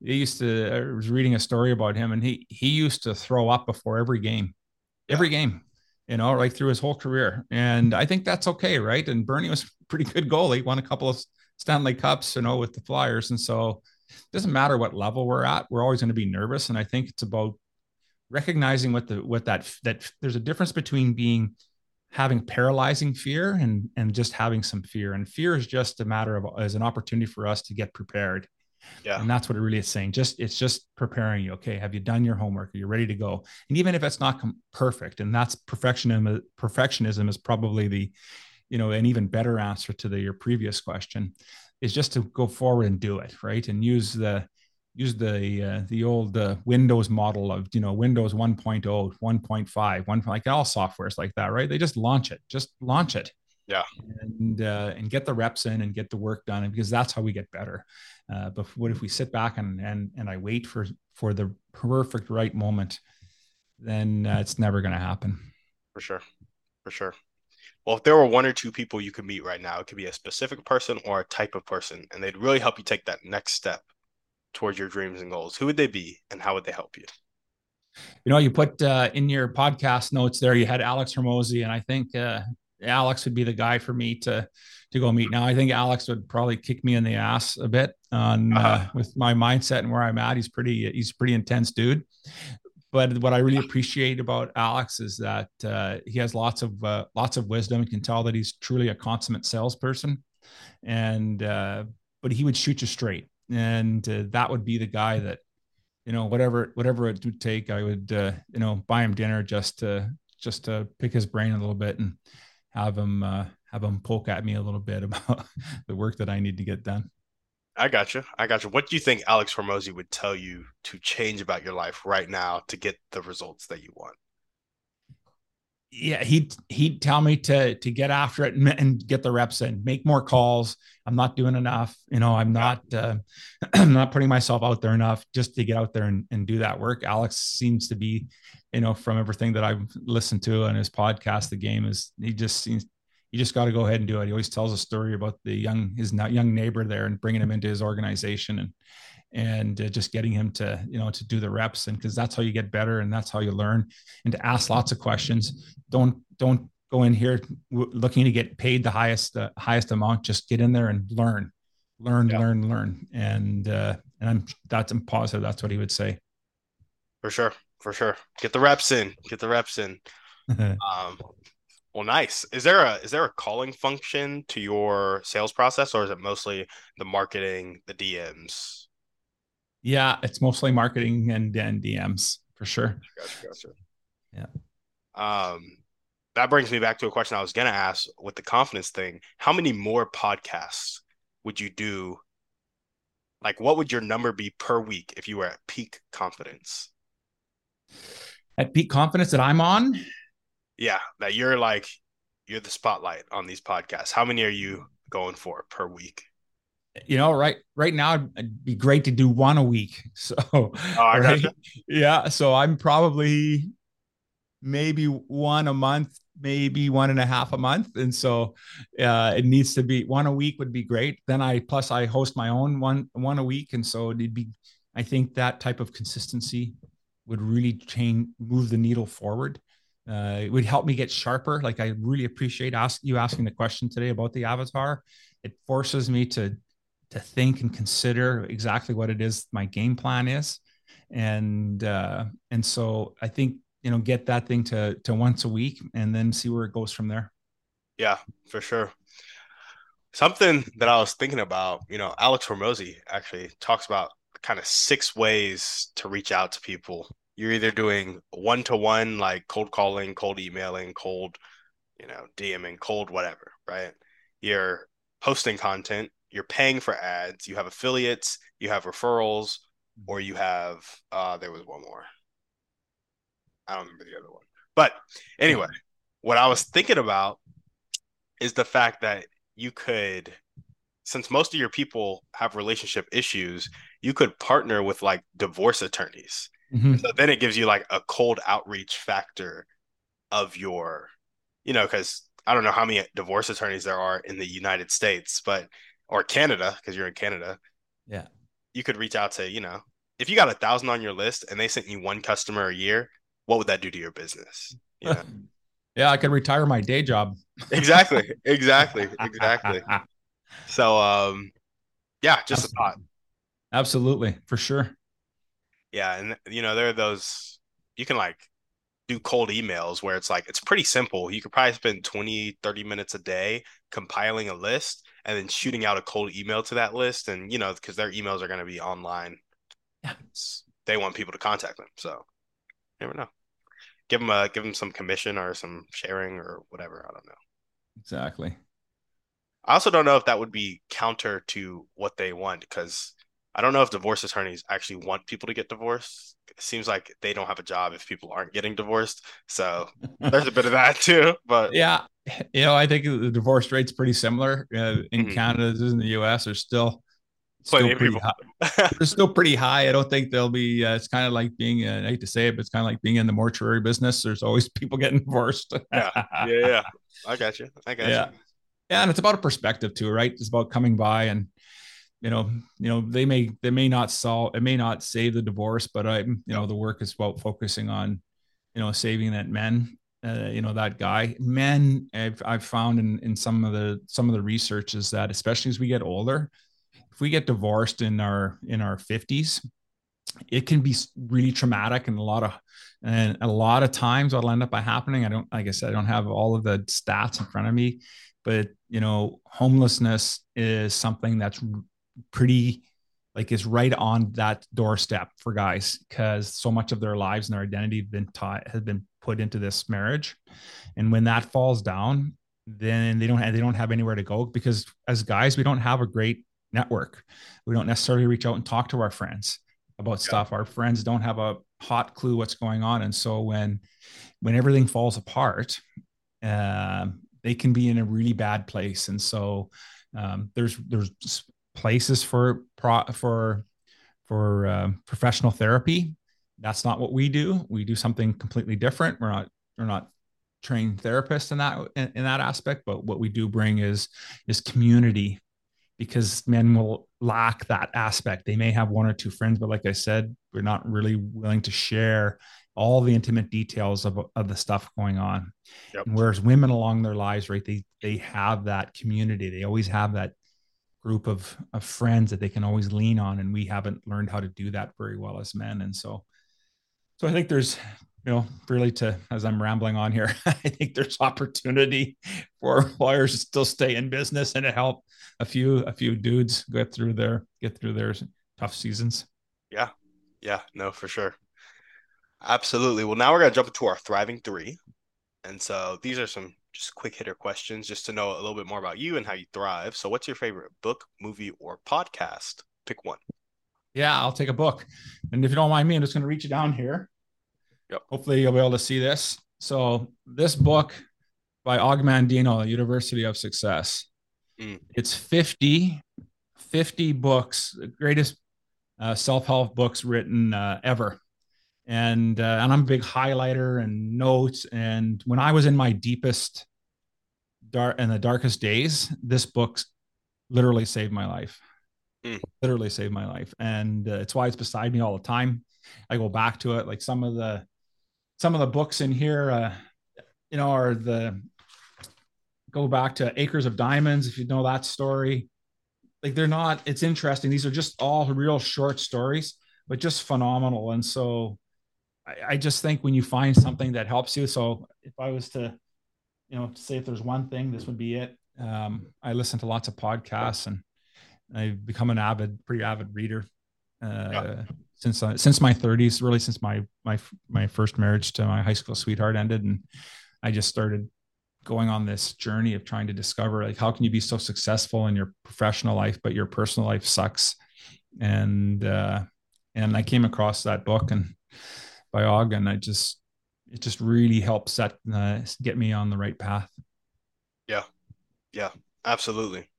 they used to. I was reading a story about him, and he he used to throw up before every game, every game, you know, right through his whole career, and I think that's okay, right? And Bernie was [LAUGHS] pretty good goalie, won a couple of Stanley Cups, you know, with the Flyers, and so doesn't matter what level we're at, we're always going to be nervous, and I think it's about recognizing what the what that that there's a difference between being having paralyzing fear and and just having some fear and fear is just a matter of as an opportunity for us to get prepared. Yeah. And that's what it really is saying just it's just preparing you okay have you done your homework? Are you ready to go? And even if it's not com- perfect and that's perfectionism perfectionism is probably the you know an even better answer to the your previous question is just to go forward and do it right and use the use the uh, the old uh, Windows model of you know Windows 1.0, 1.5, one like all softwares like that, right? They just launch it, just launch it, yeah, and uh, and get the reps in and get the work done, and because that's how we get better. Uh, but what if we sit back and and and I wait for for the perfect right moment? Then uh, it's never going to happen. For sure, for sure. Well, if there were one or two people you could meet right now, it could be a specific person or a type of person, and they'd really help you take that next step towards your dreams and goals, who would they be and how would they help you? You know, you put uh, in your podcast notes there, you had Alex Hormozi, and I think uh, Alex would be the guy for me to to go meet. Now, I think Alex would probably kick me in the ass a bit on uh, uh-huh. with my mindset and where I'm at. He's pretty he's pretty intense dude. But what I really appreciate about Alex is that uh, he has lots of uh, lots of wisdom. You can tell that he's truly a consummate salesperson, and uh, but he would shoot you straight. And uh, that would be the guy that you know whatever whatever it would take i would uh, you know buy him dinner just to just to pick his brain a little bit and have him uh, have him poke at me a little bit [LAUGHS] about the work that i need to get done i got you i got you what do you think alex hormozi would tell you to change about your life right now to get the results that you want yeah, he'd he'd tell me to to get after it and, and, get the reps in, make more calls. I'm not doing enough. You know, I'm not uh, [CLEARS THROAT] I'm not putting myself out there enough just to get out there and, and do that work. Alex seems to be, you know, from everything that I've listened to on his podcast, the game is he just seems you just got to go ahead and do it. He always tells a story about the young his young neighbor there and bringing him into his organization and and uh, just getting him to you know to do the reps. And because that's how you get better and that's how you learn. And to ask lots of questions. Don't don't go in here looking to get paid the highest uh, highest amount. Just get in there and learn. Learn yeah. learn learn. And uh and i'm that's i'm positive that's what he would say. For sure. For sure. Get the reps in. Get the reps in. [LAUGHS] Um well nice is there a is there a calling function to your sales process or is it mostly the marketing the dms yeah, it's mostly marketing and, and DMs for sure. Gotcha, gotcha. Yeah. Um, that brings me back to a question I was gonna ask with the confidence thing. How many more podcasts would you do? Like, what would your number be per week if you were at peak confidence? At peak confidence that I'm on? Yeah, that you're like you're the spotlight on these podcasts. How many are you going for per week? you know, right right now it'd be great to do one a week. [LAUGHS] So oh, right? yeah. So I'm probably maybe one a month, maybe one and a half a month. And so uh, it needs to be one a week would be great. Then I plus I host my own one one a week. And so it'd be I think that type of consistency would really change move the needle forward. Uh, it would help me get sharper. Like I really appreciate ask you asking the question today about the avatar. It forces me to to think and consider exactly what it is my game plan is and uh and so i think you know get that thing to to once a week and then see where it goes from there yeah for sure something that i was thinking about you know alex Hormozi actually talks about kind of six ways to reach out to people you're either doing one to one like cold calling cold emailing cold you know dming cold whatever right? You're posting content you're paying for ads you have affiliates you have referrals or you have uh there was one more. I don't remember the other one. But anyway what i was thinking about is the fact that you could since most of your people have relationship issues you could partner with like divorce attorneys mm-hmm. so then it gives you like a cold outreach factor of your you know because i don't know how many divorce attorneys there are in the united states but or canada because you're in canada. Yeah. You could reach out to you know if you got a thousand on your list and they sent you one customer a year what would that do to your business? You know? [LAUGHS] yeah i could retire my day job. Exactly exactly [LAUGHS] exactly. So um yeah just absolutely. a thought. Absolutely for sure yeah and you know there are those you can like do cold emails where it's like it's pretty simple. You could probably spend 20 30 minutes a day compiling a list and then shooting out a cold email to that list and you know because their emails are going to be online. Yeah. They want people to contact them so never know. Give them a give them some commission or some sharing or whatever i don't know. Exactly. I also don't know if that would be counter to what they want because i don't know if divorce attorneys actually want people to get divorced it seems like they don't have a job if people aren't getting divorced so [LAUGHS] there's a bit of that too but yeah you know i think the divorce rate's pretty similar uh, in mm-hmm. canada as in the us there's still Still pretty high. [LAUGHS] They're still pretty high. I don't think they'll be. Uh, it's kind of like being. Uh, I hate to say it, but it's kind of like being in the mortuary business. There's always [LAUGHS] people getting divorced. yeah, yeah, yeah. I got you. I got yeah. you. Yeah, and it's about a perspective too, right? It's about coming by and you know, you know, they may they may not solve it may not save the divorce, but I, you know, the work is about focusing on, you know, saving that men uh, you know that guy. Men I've, I've found in, in some of the some of the research is that especially as we get older if we get divorced in our in our 50s it can be really traumatic and a lot of and a lot of times what'll end up by happening i don't like i said i don't have all of the stats in front of me but you know homelessness is something that's pretty like is right on that doorstep for guys because so much of their lives and their identity have been taught has been put into this marriage and when that falls down then they don't have, they don't have anywhere to go because as guys we don't have a great network. We don't necessarily reach out and talk to our friends about yeah. stuff. Our friends don't have a hot clue what's going on, and so when when everything falls apart, uh, they can be in a really bad place. And so um, there's there's places for pro, for for uh, professional therapy. That's not what we do. We do something completely different. We're not we're not trained therapists in that in, in that aspect, but what we do bring is is community because men will lack that aspect. They may have one or two friends, but like I said, we're not really willing to share all the intimate details of, of the stuff going on. Yep. whereas women along their lives, right, they they have that community. They always have that group of, of friends that they can always lean on. And we haven't learned how to do that very well as men. And so so I think there's you know, really to as I'm rambling on here, [LAUGHS] I think there's opportunity for [LAUGHS] lawyers to still stay in business and to help a few a few dudes get through their get through their tough seasons. Yeah, yeah, no, for sure, absolutely. Well, now we're gonna jump into our thriving three, and so these are some just quick hitter questions just to know a little bit more about you and how you thrive. So, what's your favorite book, movie, or podcast? Pick one. Yeah, I'll take a book, and if you don't mind me, I'm just gonna reach it down here. Yep. Hopefully you'll be able to see this. So this book by Og Mandino, University of Success. Mm. It's 50, 50 books, the greatest uh, self-help books written uh, ever. And uh, and I'm a big highlighter and notes. And when I was in my deepest dark and the darkest days, this book literally saved my life. Mm. Literally saved my life, and uh, it's why it's beside me all the time. I go back to it. Like some of the some of the books in here, uh, you know, are the go back to Acres of Diamonds, if you know that story. like they're not. It's interesting. These are just all real short stories, but just phenomenal. And so, I, I just think when you find something that helps you. So if I was to, you know, say if there's one thing, this would be it. Um, I listen to lots of podcasts and I've become an avid, pretty avid reader. Uh, yeah. Since uh, since my 30s, really since my my my first marriage to my high school sweetheart ended, and I just started going on this journey of trying to discover like how can you be so successful in your professional life but your personal life sucks and uh and i came across that book and by og and i just it just really helps set uh, get me on the right path yeah yeah absolutely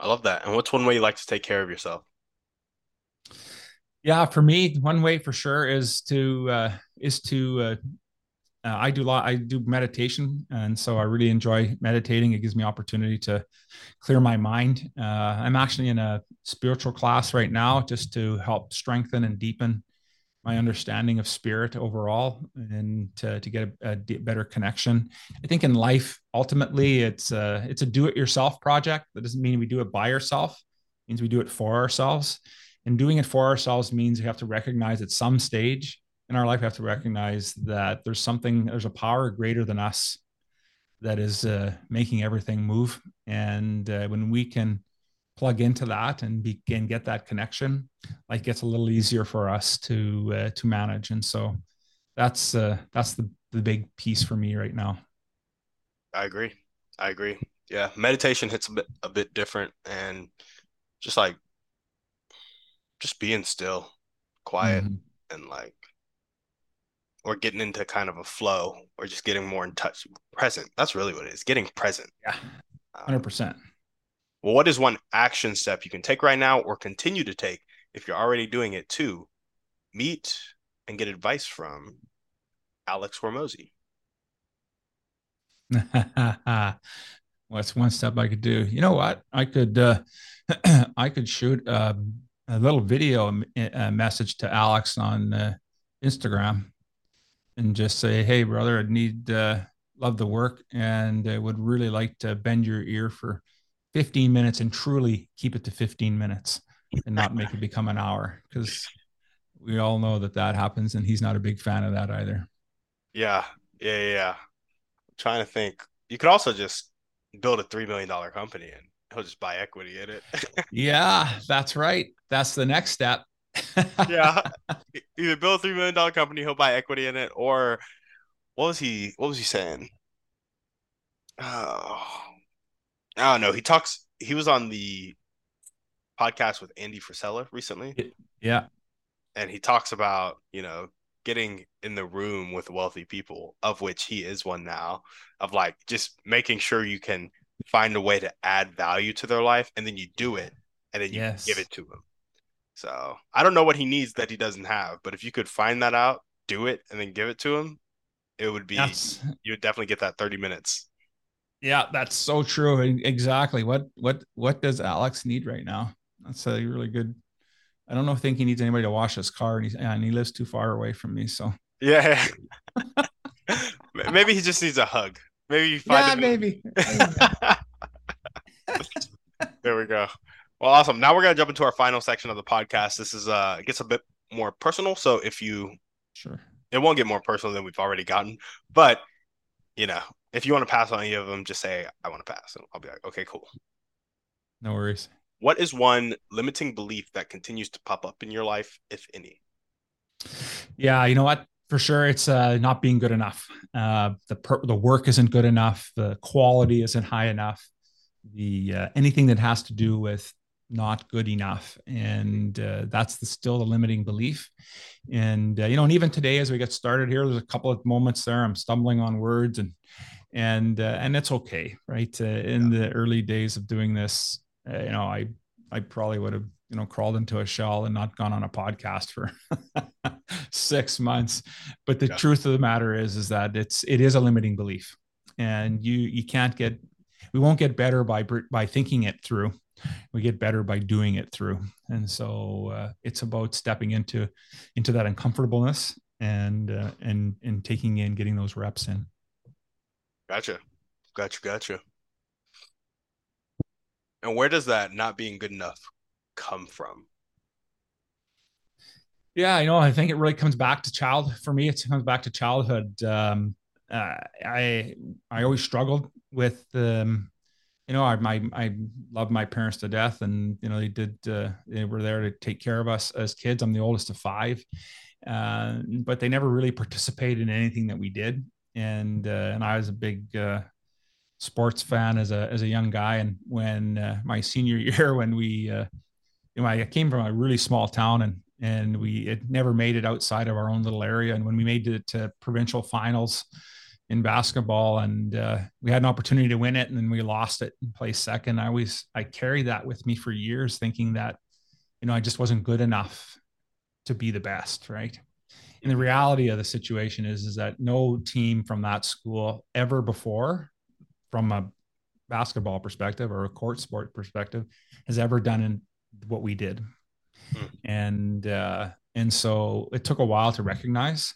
i love that and what's one way you like to take care of yourself yeah for me one way for sure is to uh is to uh uh, I do a lot. I do meditation, and so I really enjoy meditating. It gives me opportunity to clear my mind. Uh, I'm actually in a spiritual class right now, just to help strengthen and deepen my understanding of spirit overall, and to, to get a, better connection. I think in life, ultimately, it's a it's a do-it-yourself project. That doesn't mean we do it by ourselves. It means we do it for ourselves. And doing it for ourselves means we have to recognize at some stage in our life, we have to recognize that there's something, there's a power greater than us that is uh, making everything move. And uh, when we can plug into that and begin get that connection, like gets a little easier for us to uh, to manage. And so that's uh, that's the the big piece for me right now. I agree. I agree. Yeah, meditation hits a bit a bit different, and just like just being still, quiet, mm-hmm. and like or getting into kind of a flow or just getting more in touch present that's really what it is getting present yeah 100% um, well what is one action step you can take right now or continue to take if you're already doing it to meet and get advice from alex hormozi [LAUGHS] what's one step i could do. You know what? I could uh [CLEARS THROAT] i could shoot um, a little video uh, message to alex on uh, instagram and just say, "Hey, brother, I need uh, love the work, and I would really like to bend your ear for 15 minutes and truly keep it to 15 minutes and not make it become an hour because we all know that that happens, and he's not a big fan of that either." Yeah, yeah, yeah. I'm trying to think. You could also just build a three million dollar company and he'll just buy equity in it. [LAUGHS] yeah, that's right. That's the next step [LAUGHS] yeah, either build a three million dollar company, he'll buy equity in it, or what was he? What was he saying? Oh, I don't know. He talks. He was on the podcast with Andy Frisella recently. Yeah, and he talks about you know getting in the room with wealthy people, of which he is one now. Of like just making sure you can find a way to add value to their life, and then you do it, and then you yes. give it to them. So I don't know what he needs that he doesn't have, but if you could find that out, do it, and then give it to him, it would be that's, you would definitely get that 30 minutes. Yeah, that's so true. Exactly. What what what does Alex need right now? That's a really good. I don't know. think he needs anybody to wash his car, and, he's, and he lives too far away from me. So yeah, [LAUGHS] [LAUGHS] maybe he just needs a hug. Maybe you find yeah, maybe. [LAUGHS] there we go. Well, awesome. Now we're gonna jump into our final section of the podcast. This is uh it gets a bit more personal. So if you sure it won't get more personal than we've already gotten, but you know, if you want to pass on any of them, just say I want to pass, and I'll be like, okay, cool. No worries. What is one limiting belief that continues to pop up in your life, if any? Yeah, you know what? For sure, it's uh, not being good enough. Uh, the per- the work isn't good enough. The quality isn't high enough. The uh, anything that has to do with not good enough and uh, that's the, still the limiting belief and uh, you know and even today as we get started here there's a couple of moments there i'm stumbling on words and and uh, and it's okay right? Uh, in yeah. the early days of doing this uh, you know i i probably would have you know crawled into a shell and not gone on a podcast for [LAUGHS] six months. But the yeah. truth of the matter is is that it's it is a limiting belief. And you you can't get we won't get better by by thinking it through. We get better by doing it through. And so uh, it's about stepping into into that uncomfortableness and uh, and and taking in getting those reps in gotcha gotcha gotcha And where does that not being good enough come from? Yeah, I know. I think it really comes back to child. For me, it comes back to childhood. Um, uh, I I always struggled with um, you know, I my I love my parents to death, and you know they did uh, they were there to take care of us as kids. I'm the oldest of five, uh, but they never really participated in anything that we did, and uh, and I was a big uh, sports fan as a as a young guy, and when uh, my senior [LAUGHS] year, when we, uh, you know, I came from a really small town, and and we had never made it outside of our own little area, and when we made it to provincial finals in basketball and uh, we had an opportunity to win it and then we lost it and placed second i always i carried that with me for years thinking that you know i just wasn't good enough to be the best right and the reality of the situation is is that no team from that school ever before from a basketball perspective or a court sport perspective has ever done in what we did hmm. and uh and so it took a while to recognize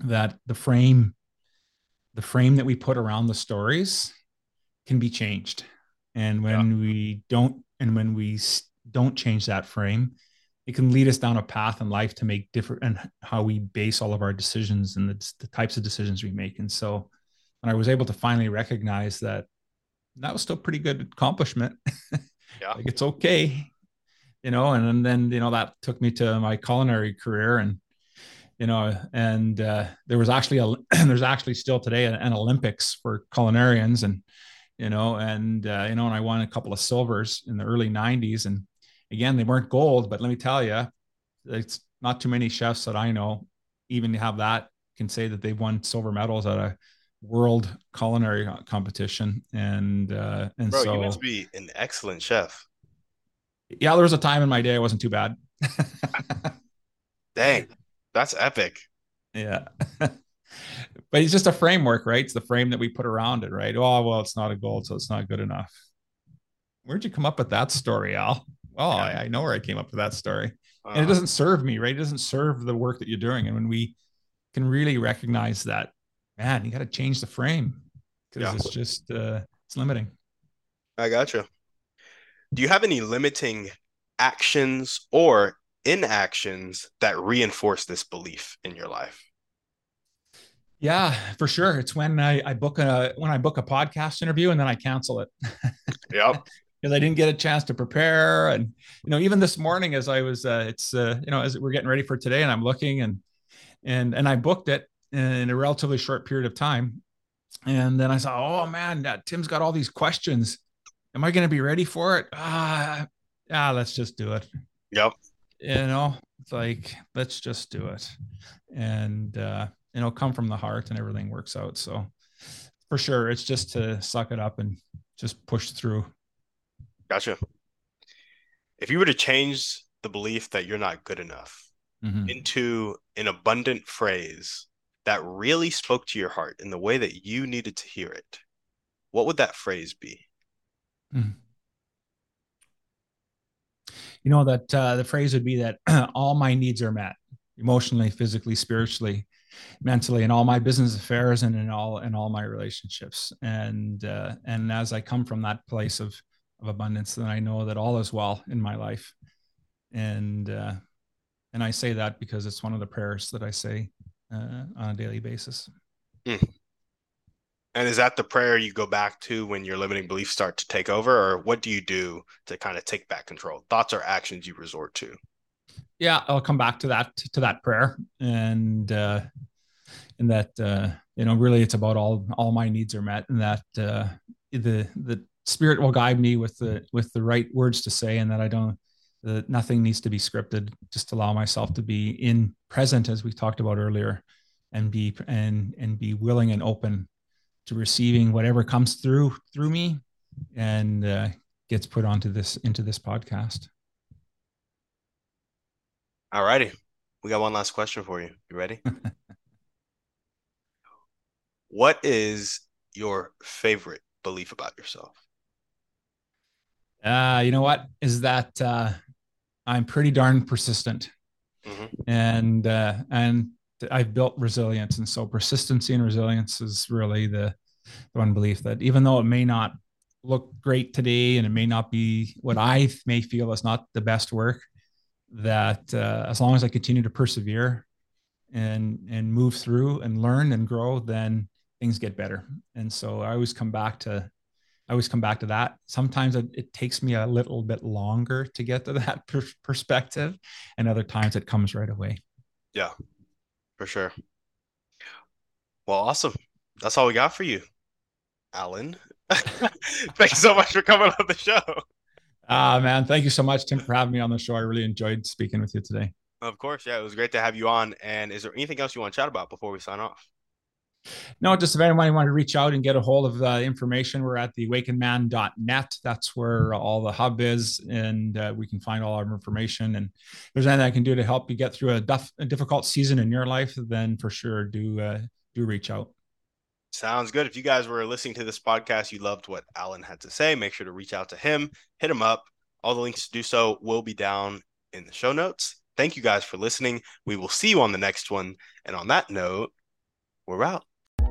that the frame the frame that we put around the stories can be changed. And when yeah. we don't, and when we don't change that frame, it can lead us down a path in life to make different and how we base all of our decisions and the, the types of decisions we make. And so when I was able to finally recognize that that was still pretty good accomplishment. [LAUGHS] Yeah. like it's okay, you know, and, and then, you know, that took me to my culinary career and you know, and uh, there was actually a [CLEARS THROAT] there's actually still today an, Olympics for culinarians, and you know, and uh, you know, and I won a couple of silvers in the early '90s, and again, they weren't gold, but let me tell you, it's not too many chefs that I know even have that can say that they've won silver medals at a world culinary competition, and uh, and Bro, so you must be an excellent chef. Yeah, there was a time in my day I wasn't too bad. [LAUGHS] Dang. That's epic. Yeah. [LAUGHS] but it's just a framework, right? It's the frame that we put around it, right? Oh, well, it's not a gold, so it's not good enough. Where'd you come up with that story, Al? Well, I, I know where I came up with that story. Uh, and it uh-huh. doesn't serve me, right? It doesn't serve the work that you're doing. And when we can really recognize that, man, you got to change the frame because yeah. it's just uh, it's limiting. I gotcha. Do you have any limiting actions or inactions that reinforce this belief in your life? Yeah, for sure. It's when I, I book a when I book a podcast interview and then I cancel it. yep. [LAUGHS] Because I didn't get a chance to prepare, and you know, even this morning as I was, uh, it's uh, you know, as we're getting ready for today, and I'm looking and and and I booked it in a relatively short period of time, and then I saw, oh man, Tim's got all these questions. Am I going to be ready for it? Ah, ah, let's just do it. Yep you know it's like let's just do it and uh you know come from the heart and everything works out so for sure it's just to suck it up and just push through gotcha. If you were to change the belief that you're not good enough mm-hmm. into an abundant phrase that really spoke to your heart in the way that you needed to hear it what would that phrase be? Mm-hmm. You know that uh, the phrase would be that [CLEARS THROAT] all my needs are met emotionally physically spiritually mentally in all my business affairs and in all in all my relationships. And uh, and as i come from that place of of abundance then i know that all is well in my life and uh, and i say that because it's one of the prayers that i say uh, on a daily basis mm. And is that the prayer you go back to when your limiting beliefs start to take over, or what do you do to kind of take back control? Thoughts or actions you resort to? Yeah, I'll come back to that to that prayer, and uh, and that uh, you know really it's about all all my needs are met, and that uh, the the Spirit will guide me with the with the right words to say, and that I don't that nothing needs to be scripted. Just allow myself to be in present, as we talked about earlier, and be and and be willing and open to receiving whatever comes through through me and uh, gets put onto this into this podcast. All righty. We got one last question for you. You ready? [LAUGHS] what is your favorite belief about yourself? Uh, you know what? Is that uh, I'm pretty darn persistent. Mm-hmm. And uh, and I've built resilience, and so persistency and resilience is really the, the one belief that even though it may not look great today and it may not be what I may feel is not the best work, that uh, as long as I continue to persevere and and move through and learn and grow, then things get better. And so I always come back to I always come back to that. Sometimes it, it takes me a little bit longer to get to [LAUGHS] that per- perspective, and other times it comes right away. Yeah, for sure. Well, awesome. That's all we got for you, Alain. [LAUGHS] Thank you so much for coming on the show. Ah, man, thank you so much, Tim, for having me on the show. I really enjoyed speaking with you today. Of course, yeah, it was great to have you on. And is there anything else you want to chat about before we sign off? No, just if anyone want to reach out and get a hold of the information, we're at the awakenman.net. That's where all the hub is, and uh, we can find all our information. And if there's anything I can do to help you get through a, a difficult season in your life, then for sure do uh, do reach out. Sounds good. If you guys were listening to this podcast, you loved what Alain had to say, make sure to reach out to him, hit him up. All the links to do so will be down in the show notes. Thank you guys for listening. We will see you on the next one. And on that note, we're out.